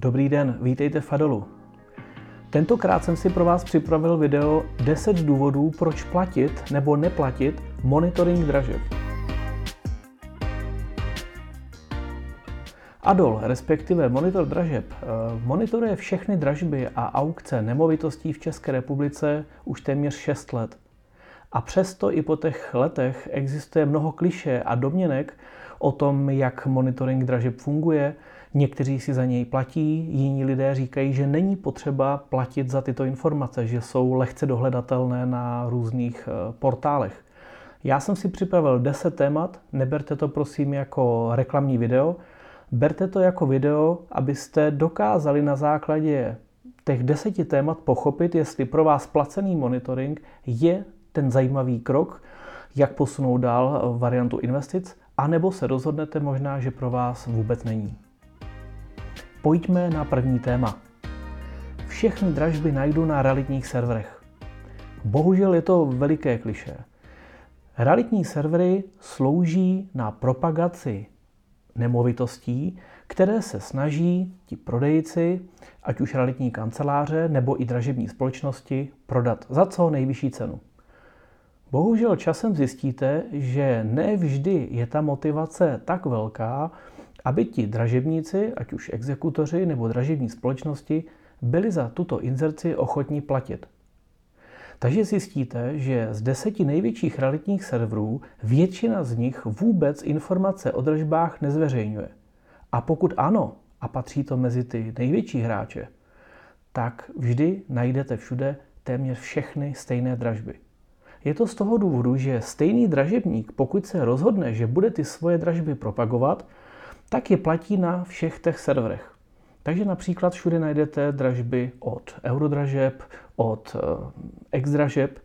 Dobrý den, vítejte v Fadolu. Tentokrát jsem si pro vás připravil video 10 důvodů, proč platit nebo neplatit monitoring dražeb. Adol, respektive monitor dražeb, eh, monitoruje všechny dražby a aukce nemovitostí v České republice už téměř 6 let. A přesto i po těch letech existuje mnoho kliše a domněnek o tom, jak monitoring dražeb funguje. Někteří si za něj platí, jiní lidé říkají, že není potřeba platit za tyto informace, že jsou lehce dohledatelné na různých eh, portálech. Já jsem si připravil 10 témat, neberte to prosím jako reklamní video, berte to jako video, abyste dokázali na základě těch deseti témat pochopit, jestli pro vás placený monitoring je ten zajímavý krok, jak posunout dál variantu investic, anebo se rozhodnete možná, že pro vás vůbec není. Pojďme na první téma. Všechny dražby najdu na realitních serverech. Bohužel je to veliké kliše. Realitní servery slouží na propagaci nemovitostí, které se snaží ti prodejci, ať už realitní kanceláře nebo i dražební společnosti, prodat za co nejvyšší cenu. Bohužel časem zjistíte, že ne vždy je ta motivace tak velká, aby ti dražebníci, ať už exekutoři nebo dražební společnosti, byli za tuto inzerci ochotní platit. Takže zjistíte, že z deseti největších realitních serverů většina z nich vůbec informace o držbách nezveřejňuje. A pokud ano, a patří to mezi ty největší hráče, tak vždy najdete všude téměř všechny stejné dražby. Je to z toho důvodu, že stejný dražebník, pokud se rozhodne, že bude ty svoje dražby propagovat, tak je platí na všech těch serverech. Takže například všude najdete dražby od eurodražeb, od exdražeb,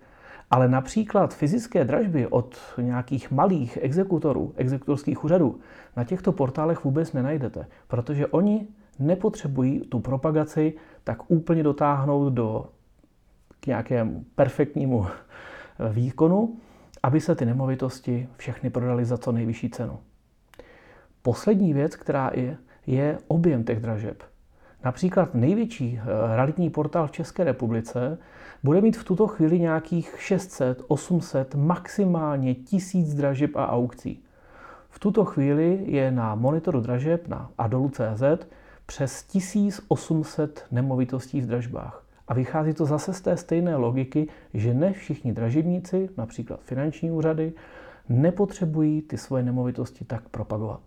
ale například fyzické dražby od nějakých malých exekutorů, exekutorských úřadů, na těchto portálech vůbec nenajdete, protože oni nepotřebují tu propagaci tak úplně dotáhnout do k nějakému perfektnímu výkonu, aby se ty nemovitosti všechny prodaly za co nejvyšší cenu. Poslední věc, která je, je objem těch dražeb. Například největší eh, realitní portál v České republice bude mít v tuto chvíli nějakých 600, 800, maximálně 1000 dražeb a aukcí. V tuto chvíli je na monitoru dražeb na adolu.cz přes 1800 nemovitostí v dražbách. A vychází to zase z té stejné logiky, že ne všichni dražebníci, například finanční úřady, nepotřebují ty svoje nemovitosti tak propagovat.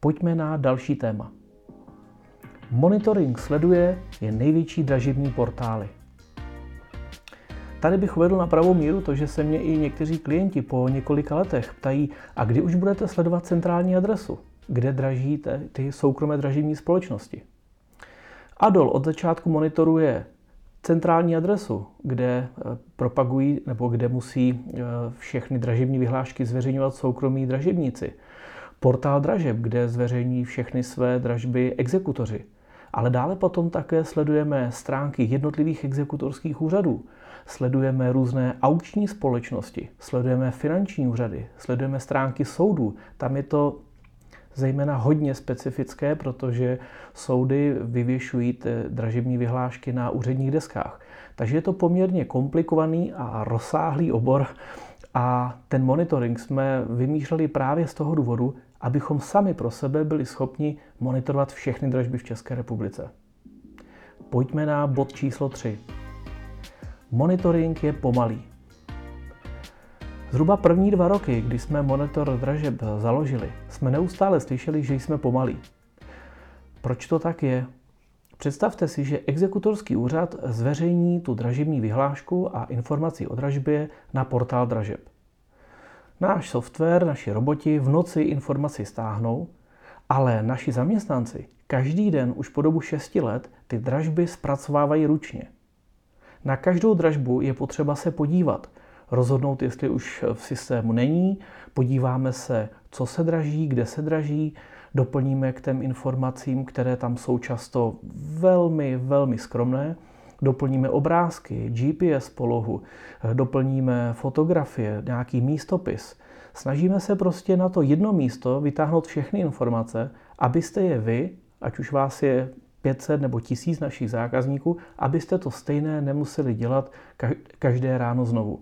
Pojďme na další téma. Monitoring sleduje je největší dražební portály. Tady bych uvedl na pravou míru to, že se mě i někteří klienti po několika letech ptají, a kdy už budete sledovat centrální adresu, kde dražíte ty soukromé dražební společnosti. Adol od začátku monitoruje centrální adresu, kde eh, propagují nebo kde musí eh, všechny dražební vyhlášky zveřejňovat soukromí dražebníci. Portál dražeb, kde zveřejní všechny své dražby exekutoři. Ale dále potom také sledujeme stránky jednotlivých exekutorských úřadů, sledujeme různé aukční společnosti, sledujeme finanční úřady, sledujeme stránky soudů. Tam je to zejména hodně specifické, protože soudy vyvěšují ty dražební vyhlášky na úředních deskách. Takže je to poměrně komplikovaný a rozsáhlý obor a ten monitoring jsme vymýšleli právě z toho důvodu, abychom sami pro sebe byli schopni monitorovat všechny dražby v České republice. Pojďme na bod číslo 3. Monitoring je pomalý. Zhruba první dva roky, kdy jsme monitor dražeb založili, jsme neustále slyšeli, že jsme pomalí. Proč to tak je? Představte si, že exekutorský úřad zveřejní tu dražební vyhlášku a informaci o dražbě na portál dražeb. Náš software, naši roboti v noci informaci stáhnou, ale naši zaměstnanci každý den už po dobu 6 let ty dražby zpracovávají ručně. Na každou dražbu je potřeba se podívat, rozhodnout, jestli už v systému není, podíváme se, co se draží, kde se draží, doplníme k těm informacím, které tam jsou často velmi, velmi skromné, doplníme obrázky, GPS polohu, doplníme fotografie, nějaký místopis. Snažíme se prostě na to jedno místo vytáhnout všechny informace, abyste je vy ať už vás je 500 nebo 1000 našich zákazníků, abyste to stejné nemuseli dělat každé ráno znovu.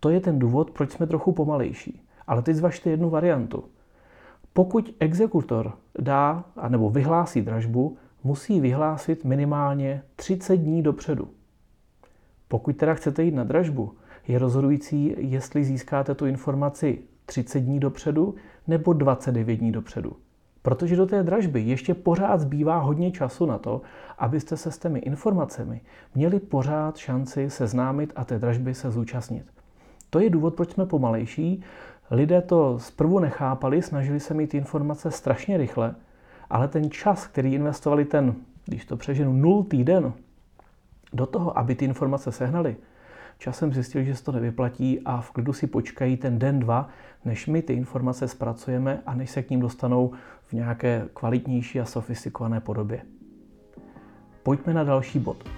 To je ten důvod, proč jsme trochu pomalejší. Ale teď zvažte jednu variantu. Pokud exekutor dá nebo vyhlásí dražbu, musí vyhlásit minimálně 30 dní dopředu. Pokud teda chcete jít na dražbu, je rozhodující, jestli získáte tu informaci 30 dní dopředu nebo 29 dní dopředu. Protože do té dražby ještě pořád zbývá hodně času na to, abyste se s těmi informacemi měli pořád šanci seznámit a té dražby se zúčastnit. To je důvod, proč jsme pomalejší. Lidé to zprvu nechápali, snažili se mít informace strašně rychle, ale ten čas, který investovali ten, když to přeženu, nul týden do toho, aby ty informace sehnali, časem zjistili, že se to nevyplatí a v klidu si počkají ten den, dva, než my ty informace zpracujeme a než se k ním dostanou v nějaké kvalitnější a sofistikované podobě. Pojďme na další bod.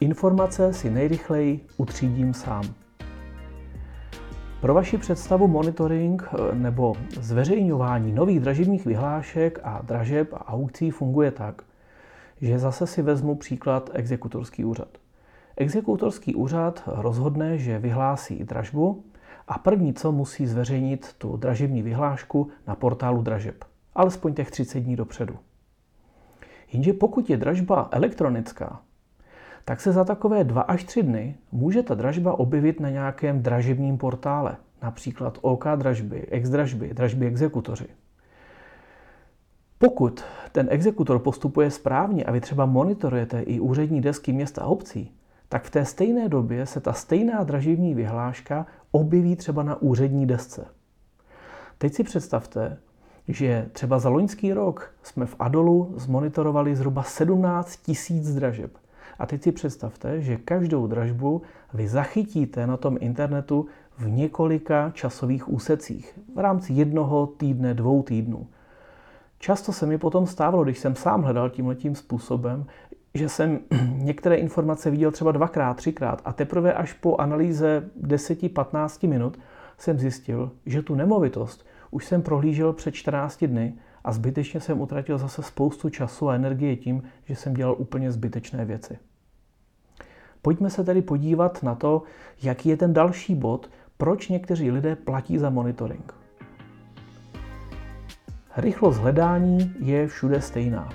Informace si nejrychleji utřídím sám. Pro vaši představu monitoring eh, nebo zveřejňování nových dražebních vyhlášek a dražeb a aukcí funguje tak, že zase si vezmu příklad exekutorský úřad. Exekutorský úřad rozhodne, že vyhlásí dražbu a první, co musí zveřejnit tu dražební vyhlášku na portálu dražeb. Alespoň těch 30 dní dopředu. Jenže pokud je dražba elektronická, tak se za takové dva až tři dny může ta dražba objevit na nějakém dražebním portále, například OK dražby, ex dražby, dražby exekutoři. Pokud ten exekutor postupuje správně a vy třeba monitorujete i úřední desky města a obcí, tak v té stejné době se ta stejná dražební vyhláška objeví třeba na úřední desce. Teď si představte, že třeba za loňský rok jsme v Adolu zmonitorovali zhruba 17 tisíc dražeb. A teď si představte, že každou dražbu vy zachytíte na tom internetu v několika časových úsecích v rámci jednoho týdne, dvou týdnů. Často se mi potom stávalo, když jsem sám hledal tímhletím způsobem, že jsem některé informace viděl třeba dvakrát, třikrát a teprve až po analýze 10-15 minut jsem zjistil, že tu nemovitost už jsem prohlížel před 14 dny a zbytečně jsem utratil zase spoustu času a energie tím, že jsem dělal úplně zbytečné věci. Pojďme se tedy podívat na to, jaký je ten další bod, proč někteří lidé platí za monitoring. Rychlost hledání je všude stejná.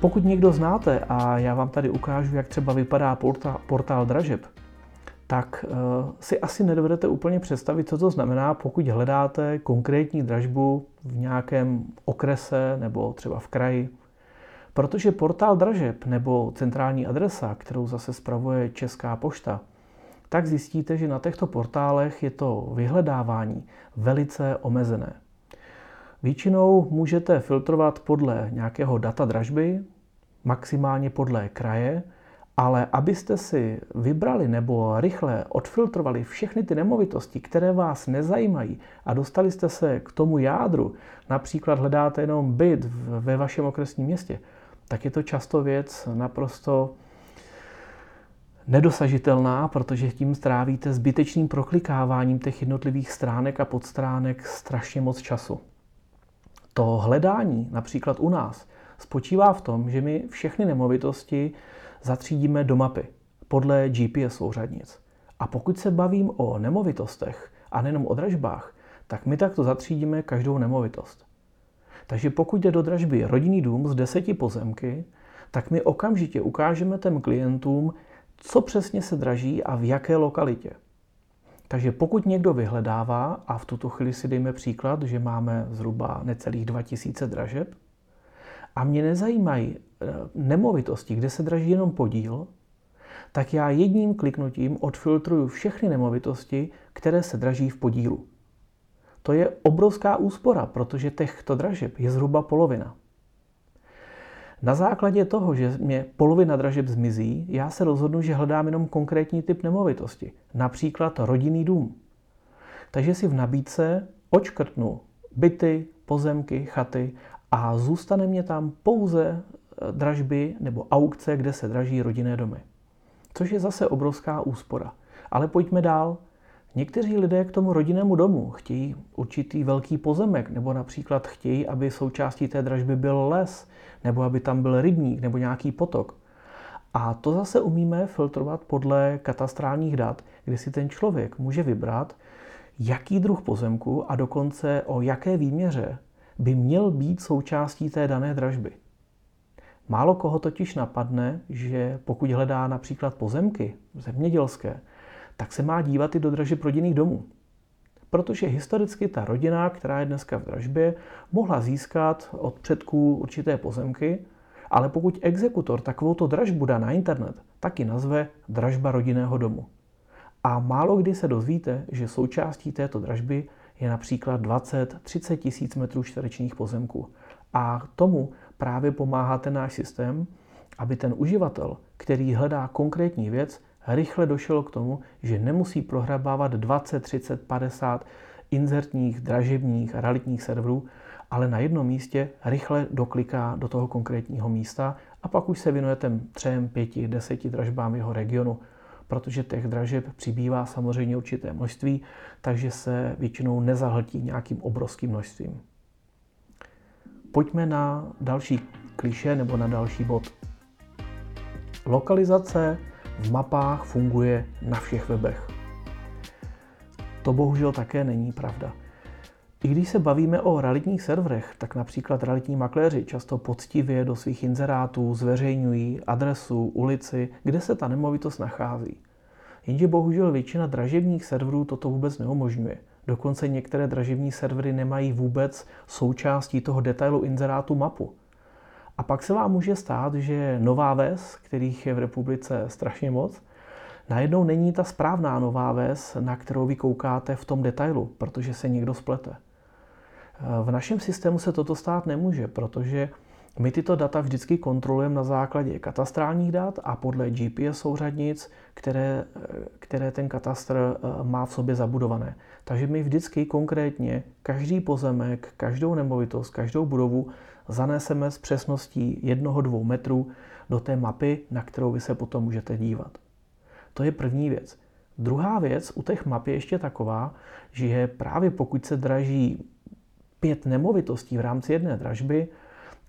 Pokud někdo znáte, a já vám tady ukážu, jak třeba vypadá portál, portál dražeb, tak uh, si asi nedovedete úplně představit, co to znamená, pokud hledáte konkrétní dražbu v nějakém okrese nebo třeba v kraji. Protože portál dražeb nebo centrální adresa, kterou zase spravuje Česká pošta, tak zjistíte, že na těchto portálech je to vyhledávání velice omezené. Většinou můžete filtrovat podle nějakého data dražby, maximálně podle kraje, ale abyste si vybrali nebo rychle odfiltrovali všechny ty nemovitosti, které vás nezajímají a dostali jste se k tomu jádru, například hledáte jenom byt ve vašem okresním městě, tak je to často věc naprosto nedosažitelná, protože tím strávíte zbytečným proklikáváním těch jednotlivých stránek a podstránek strašně moc času. To hledání, například u nás, spočívá v tom, že my všechny nemovitosti zatřídíme do mapy podle GPS souřadnic. A pokud se bavím o nemovitostech a nejenom o dražbách, tak my takto zatřídíme každou nemovitost. Takže pokud jde do dražby rodinný dům z deseti pozemky, tak my okamžitě ukážeme těm klientům, co přesně se draží a v jaké lokalitě. Takže pokud někdo vyhledává, a v tuto chvíli si dejme příklad, že máme zhruba necelých 2000 dražeb, a mě nezajímají eh, nemovitosti, kde se draží jenom podíl, tak já jedním kliknutím odfiltruju všechny nemovitosti, které se draží v podílu. To je obrovská úspora, protože těchto dražeb je zhruba polovina. Na základě toho, že mě polovina dražeb zmizí, já se rozhodnu, že hledám jenom konkrétní typ nemovitosti, například rodinný dům. Takže si v nabídce očkrtnu byty, pozemky, chaty a zůstane mě tam pouze eh, dražby nebo aukce, kde se draží rodinné domy. Což je zase obrovská úspora. Ale pojďme dál. Někteří lidé k tomu rodinnému domu chtějí určitý velký pozemek, nebo například chtějí, aby součástí té dražby byl les, nebo aby tam byl rybník, nebo nějaký potok. A to zase umíme filtrovat podle katastrálních dat, kdy si ten člověk může vybrat, jaký druh pozemku a dokonce o jaké výměře by měl být součástí té dané dražby. Málo koho totiž napadne, že pokud hledá například pozemky zemědělské, tak se má dívat i do dražeb rodinných domů. Protože historicky ta rodina, která je dneska v dražbě, mohla získat od předků určité pozemky, ale pokud exekutor takovouto dražbu dá na internet, tak ji nazve dražba rodinného domu. A málo kdy se dozvíte, že součástí této dražby je například 20-30 tisíc metrů čtverečních pozemků. A tomu právě pomáhá ten náš systém, aby ten uživatel, který hledá konkrétní věc, rychle došel k tomu, že nemusí prohrabávat 20, 30, 50 inzertních, dražebních realitních serverů, ale na jednom místě rychle dokliká do toho konkrétního místa a pak už se věnujete třem, pěti, deseti dražbám jeho regionu, protože těch dražeb přibývá samozřejmě určité množství, takže se většinou nezahltí nějakým obrovským množstvím. Pojďme na další kliše nebo na další bod. Lokalizace v mapách funguje na všech webech. To bohužel také není pravda. I když se bavíme o realitních serverech, tak například realitní makléři často poctivě do svých inzerátů zveřejňují adresu, ulici, kde se ta nemovitost nachází. Jenže bohužel většina dražebních serverů toto vůbec neumožňuje. Dokonce některé dražební servery nemají vůbec součástí toho detailu inzerátu mapu. A pak se vám může stát, že nová ves, kterých je v republice strašně moc, najednou není ta správná nová ves, na kterou vy koukáte v tom detailu, protože se někdo splete. V našem systému se toto stát nemůže, protože my tyto data vždycky kontrolujeme na základě katastrálních dat a podle GPS souřadnic, které, které ten katastr eh, má v sobě zabudované. Takže my vždycky konkrétně každý pozemek, každou nemovitost, každou budovu zaneseme s přesností jednoho, dvou metrů do té mapy, na kterou vy se potom můžete dívat. To je první věc. Druhá věc u těch map je ještě taková, že právě pokud se draží pět nemovitostí v rámci jedné dražby,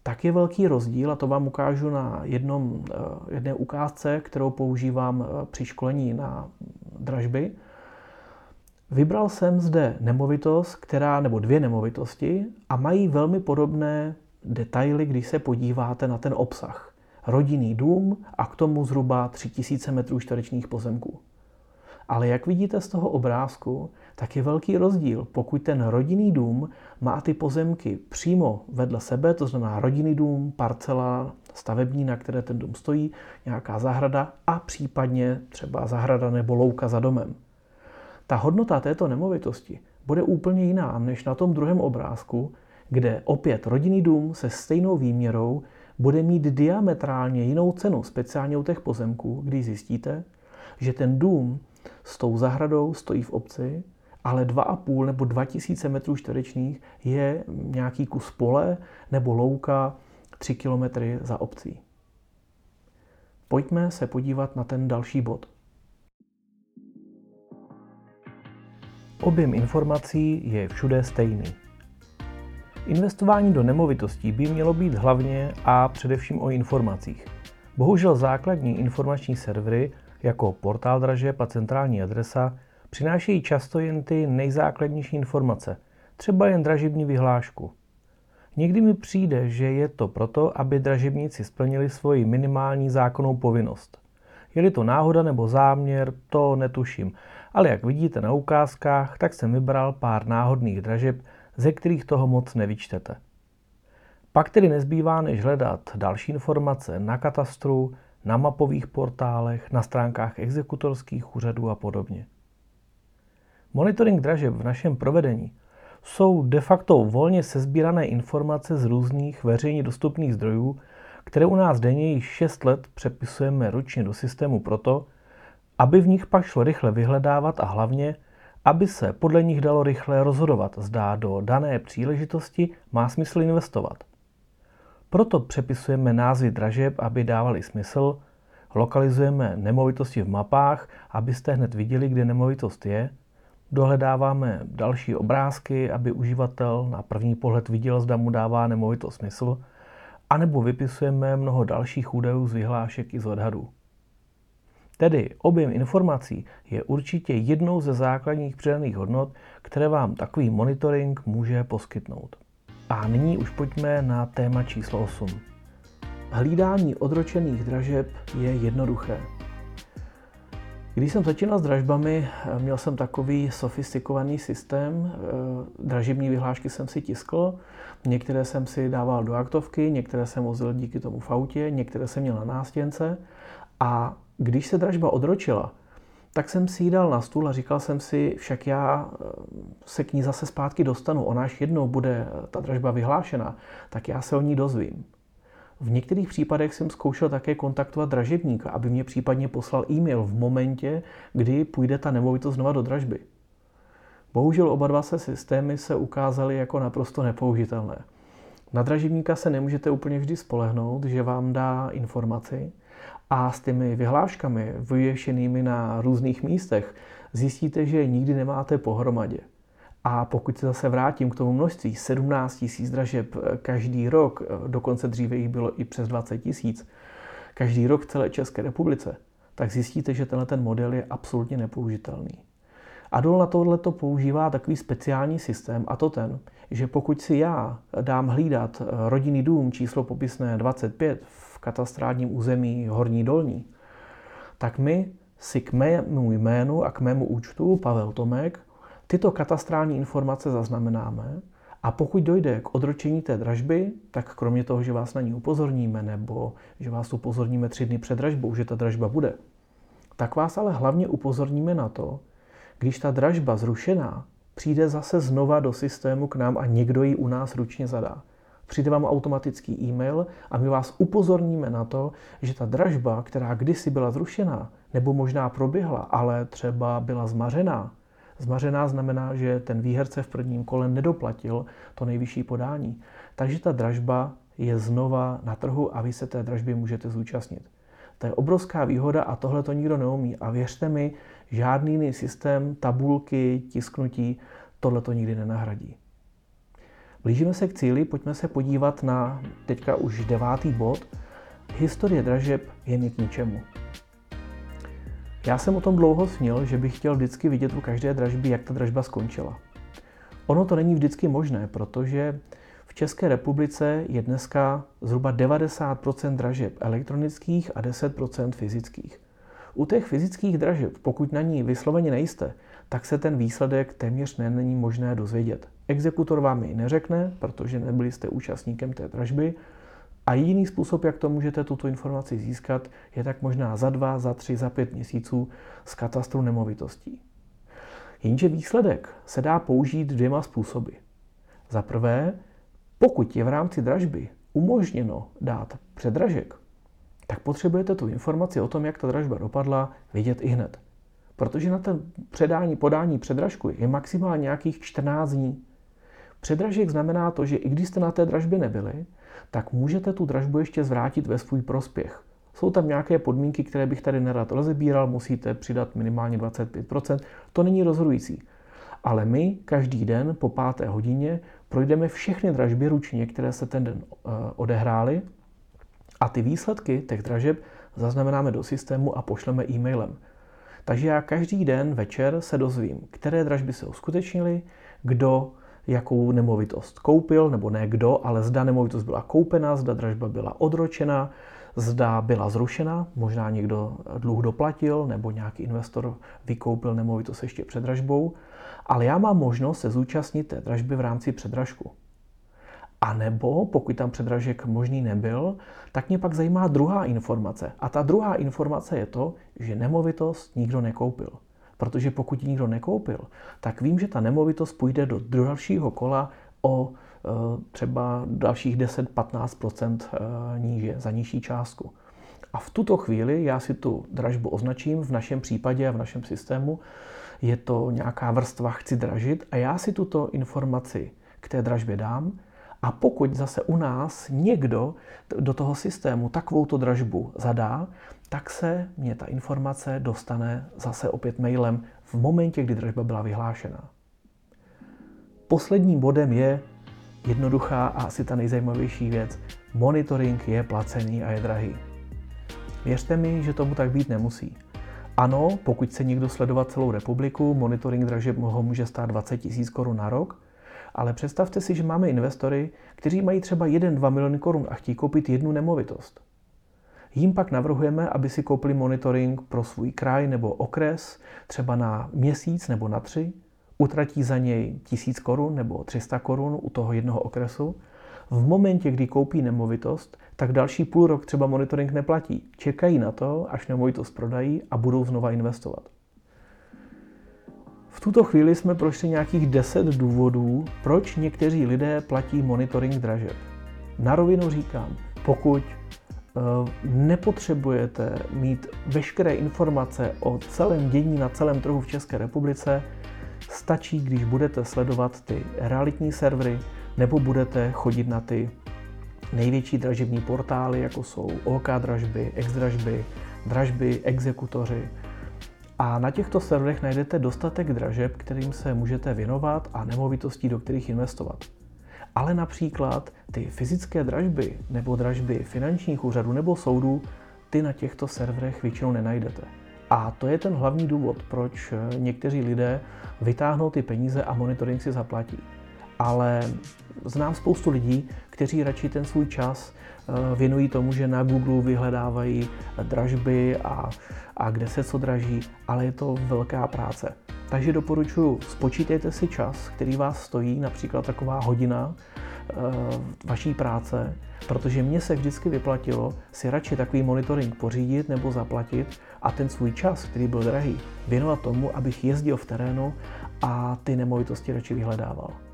tak je velký rozdíl, a to vám ukážu na jednom, eh, jedné ukázce, kterou používám eh, při školení na dražby. Vybral jsem zde nemovitost, která, nebo dvě nemovitosti a mají velmi podobné detaily, když se podíváte na ten obsah. Rodinný dům a k tomu zhruba 3000 m2 pozemků. Ale jak vidíte z toho obrázku, tak je velký rozdíl, pokud ten rodinný dům má ty pozemky přímo vedle sebe, to znamená rodinný dům, parcela, stavební, na které ten dům stojí, nějaká zahrada a případně třeba zahrada nebo louka za domem. Ta hodnota této nemovitosti bude úplně jiná než na tom druhém obrázku, kde opět rodinný dům se stejnou výměrou bude mít diametrálně jinou cenu, speciálně u těch pozemků, když zjistíte, že ten dům s tou zahradou stojí v obci, ale 2,5 nebo 2000 metrů čtverečních je nějaký kus pole nebo louka 3 kilometry za obcí. Pojďme se podívat na ten další bod. Objem informací je všude stejný. Investování do nemovitostí by mělo být hlavně a především o informacích. Bohužel základní informační servery jako portál dražeb a centrální adresa přinášejí často jen ty nejzákladnější informace, třeba jen dražební vyhlášku. Někdy mi přijde, že je to proto, aby dražebníci splnili svoji minimální zákonnou povinnost. Je-li to náhoda nebo záměr, to netuším, ale jak vidíte na ukázkách, tak jsem vybral pár náhodných dražeb, ze kterých toho moc nevyčtete. Pak tedy nezbývá než hledat další informace na katastru, na mapových portálech, na stránkách exekutorských úřadů a podobně. Monitoring dražeb v našem provedení jsou de facto volně sezbírané informace z různých veřejně dostupných zdrojů, které u nás denně již 6 let přepisujeme ručně do systému proto, aby v nich pak šlo rychle vyhledávat a hlavně, aby se podle nich dalo rychle rozhodovat, zda do dané příležitosti má smysl investovat. Proto přepisujeme názvy dražeb, aby dávali smysl, lokalizujeme nemovitosti v mapách, abyste hned viděli, kde nemovitost je, Dohledáváme další obrázky, aby uživatel na první pohled viděl, zda mu dává nemovito smysl, anebo vypisujeme mnoho dalších údajů z vyhlášek i z odhadů. Tedy objem informací je určitě jednou ze základních přidaných hodnot, které vám takový monitoring může poskytnout. A nyní už pojďme na téma číslo 8. Hlídání odročených dražeb je jednoduché. Když jsem začínal s dražbami, měl jsem takový sofistikovaný systém. Eh, dražební vyhlášky jsem si tiskl, některé jsem si dával do aktovky, některé jsem vozil díky tomu v autě, některé jsem měl na nástěnce a když se dražba odročila, tak jsem si ji dal na stůl a říkal jsem si, však já eh, se k ní zase zpátky dostanu, ona až jednou bude eh, ta dražba vyhlášena, tak já se o ní dozvím. V některých případech jsem zkoušel také kontaktovat dražebníka, aby mě případně poslal e-mail v momentě, kdy půjde ta nemovitost znova do dražby. Bohužel oba dva se systémy se ukázaly jako naprosto nepoužitelné. Na dražebníka se nemůžete úplně vždy spolehnout, že vám dá informaci, a s těmi vyhláškami vyvěšenými na různých místech zjistíte, že nikdy nemáte pohromadě. A pokud se zase vrátím k tomu množství, 17 tisíc dražeb každý rok, dokonce dříve jich bylo i přes 20 tisíc, každý rok v celé České republice, tak zjistíte, že tenhle ten model je absolutně nepoužitelný. Adol na tohle to používá takový speciální systém a to ten, že pokud si já dám hlídat rodinný dům číslo popisné 25 v katastrálním území Horní Dolní, tak my si k mému jménu a k mému účtu Pavel Tomek tyto katastrální informace zaznamenáme a pokud dojde k odročení té dražby, tak kromě toho, že vás na ní upozorníme nebo že vás upozorníme tři dny před dražbou, že ta dražba bude, tak vás ale hlavně upozorníme na to, když ta dražba zrušená přijde zase znova do systému k nám a někdo ji u nás ručně zadá. Přijde vám automatický e-mail a my vás upozorníme na to, že ta dražba, která kdysi byla zrušená, nebo možná proběhla, ale třeba byla zmařená, Zmařená znamená, že ten výherce v prvním kole nedoplatil to nejvyšší podání. Takže ta dražba je znova na trhu a vy se té dražby můžete zúčastnit. To je obrovská výhoda a tohle to nikdo neumí. A věřte mi, žádný jiný systém, tabulky, tisknutí, tohle to nikdy nenahradí. Blížíme se k cíli, pojďme se podívat na teďka už devátý bod. Historie dražeb je mi k ničemu. Já jsem o tom dlouho snil, že bych chtěl vždycky vidět u každé dražby, jak ta dražba skončila. Ono to není vždycky možné, protože v České republice je dneska zhruba 90% dražeb elektronických a 10% fyzických. U těch fyzických dražeb, pokud na ní vysloveně nejste, tak se ten výsledek téměř není možné dozvědět. Exekutor vám ji neřekne, protože nebyli jste účastníkem té dražby. A jediný způsob, jak to můžete tuto informaci získat, je tak možná za dva, za tři, za pět měsíců z katastru nemovitostí. Jenže výsledek se dá použít dvěma způsoby. Za prvé, pokud je v rámci dražby umožněno dát předražek, tak potřebujete tu informaci o tom, jak ta dražba dopadla, vidět i hned. Protože na ten předání, podání předražku je maximálně nějakých 14 dní. Předražek znamená to, že i když jste na té dražbě nebyli, tak můžete tu dražbu ještě zvrátit ve svůj prospěch. Jsou tam nějaké podmínky, které bych tady nerad rozebíral, musíte přidat minimálně 25%, to není rozhodující. Ale my každý den po páté hodině projdeme všechny dražby ručně, které se ten den eh, odehrály a ty výsledky těch dražeb zaznamenáme do systému a pošleme e-mailem. Takže já každý den večer se dozvím, které dražby se uskutečnily, kdo jakou nemovitost koupil, nebo ne kdo, ale zda nemovitost byla koupena, zda dražba byla odročena, zda byla zrušena, možná někdo dluh doplatil, nebo nějaký investor vykoupil nemovitost ještě před dražbou, ale já mám možnost se zúčastnit té dražby v rámci předražku. A nebo, pokud tam předražek možný nebyl, tak mě pak zajímá druhá informace. A ta druhá informace je to, že nemovitost nikdo nekoupil. Protože pokud ji nikdo nekoupil, tak vím, že ta nemovitost půjde do dalšího kola o e, třeba dalších 10-15 e, níže, za nižší částku. A v tuto chvíli já si tu dražbu označím, v našem případě a v našem systému je to nějaká vrstva chci dražit a já si tuto informaci k té dražbě dám A pokud zase u nás někdo do toho systému takovouto dražbu zadá, tak se mě ta informace dostane zase opět mailem v momentě, kdy dražba byla vyhlášena. Posledním bodem je jednoduchá a asi ta nejzajímavější věc. Monitoring je placený a je drahý. Věřte mi, že tomu tak být nemusí. Ano, pokud se někdo sledovat celou republiku, monitoring dražeb ho může stát 20 000 korun na rok, ale představte si, že máme investory, kteří mají třeba 1-2 miliony korun a chtějí koupit jednu nemovitost. Jím pak navrhujeme, aby si koupili monitoring pro svůj kraj nebo okres, třeba na měsíc nebo na tři, utratí za něj 1000 korun nebo 300 korun u toho jednoho okresu. V momentě, kdy koupí nemovitost, tak další půl rok třeba monitoring neplatí. Čekají na to, až nemovitost prodají a budou znova investovat. V tuto chvíli jsme prošli nějakých 10 důvodů, proč někteří lidé platí monitoring dražeb. Na rovinu říkám, pokud eh, nepotřebujete mít veškeré informace o celém dění na celém trhu v České republice, stačí, když budete sledovat ty realitní servery nebo budete chodit na ty největší dražební portály, jako jsou OK dražby, X dražby, dražby, exekutoři, a na těchto serverech najdete dostatek dražeb, kterým se můžete věnovat a nemovitostí, do kterých investovat. Ale například ty fyzické dražby nebo dražby finančních úřadů nebo soudů, ty na těchto serverech většinou nenajdete. A to je ten hlavní důvod, proč někteří lidé vytáhnou ty peníze a monitoring si zaplatí. Ale znám spoustu lidí, kteří radši ten svůj čas eh, věnují tomu, že na Google vyhledávají dražby a, a kde se co draží, ale je to velká práce. Takže doporučuji, spočítejte si čas, který vás stojí, například taková hodina e, vaší práce, protože mně se vždycky vyplatilo si radši takový monitoring pořídit nebo zaplatit a ten svůj čas, který byl drahý, věnovat tomu, abych jezdil v terénu a ty nemovitosti radši vyhledával.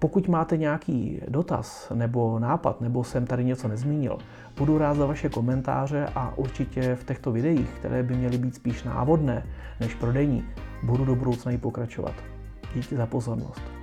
Pokud máte nějaký dotaz nebo nápad, nebo jsem tady něco nezmínil, budu rád za vaše komentáře a určitě v těchto videích, které by měly být spíš návodné než prodejní, budu do budoucna i pokračovat. Díky za pozornost.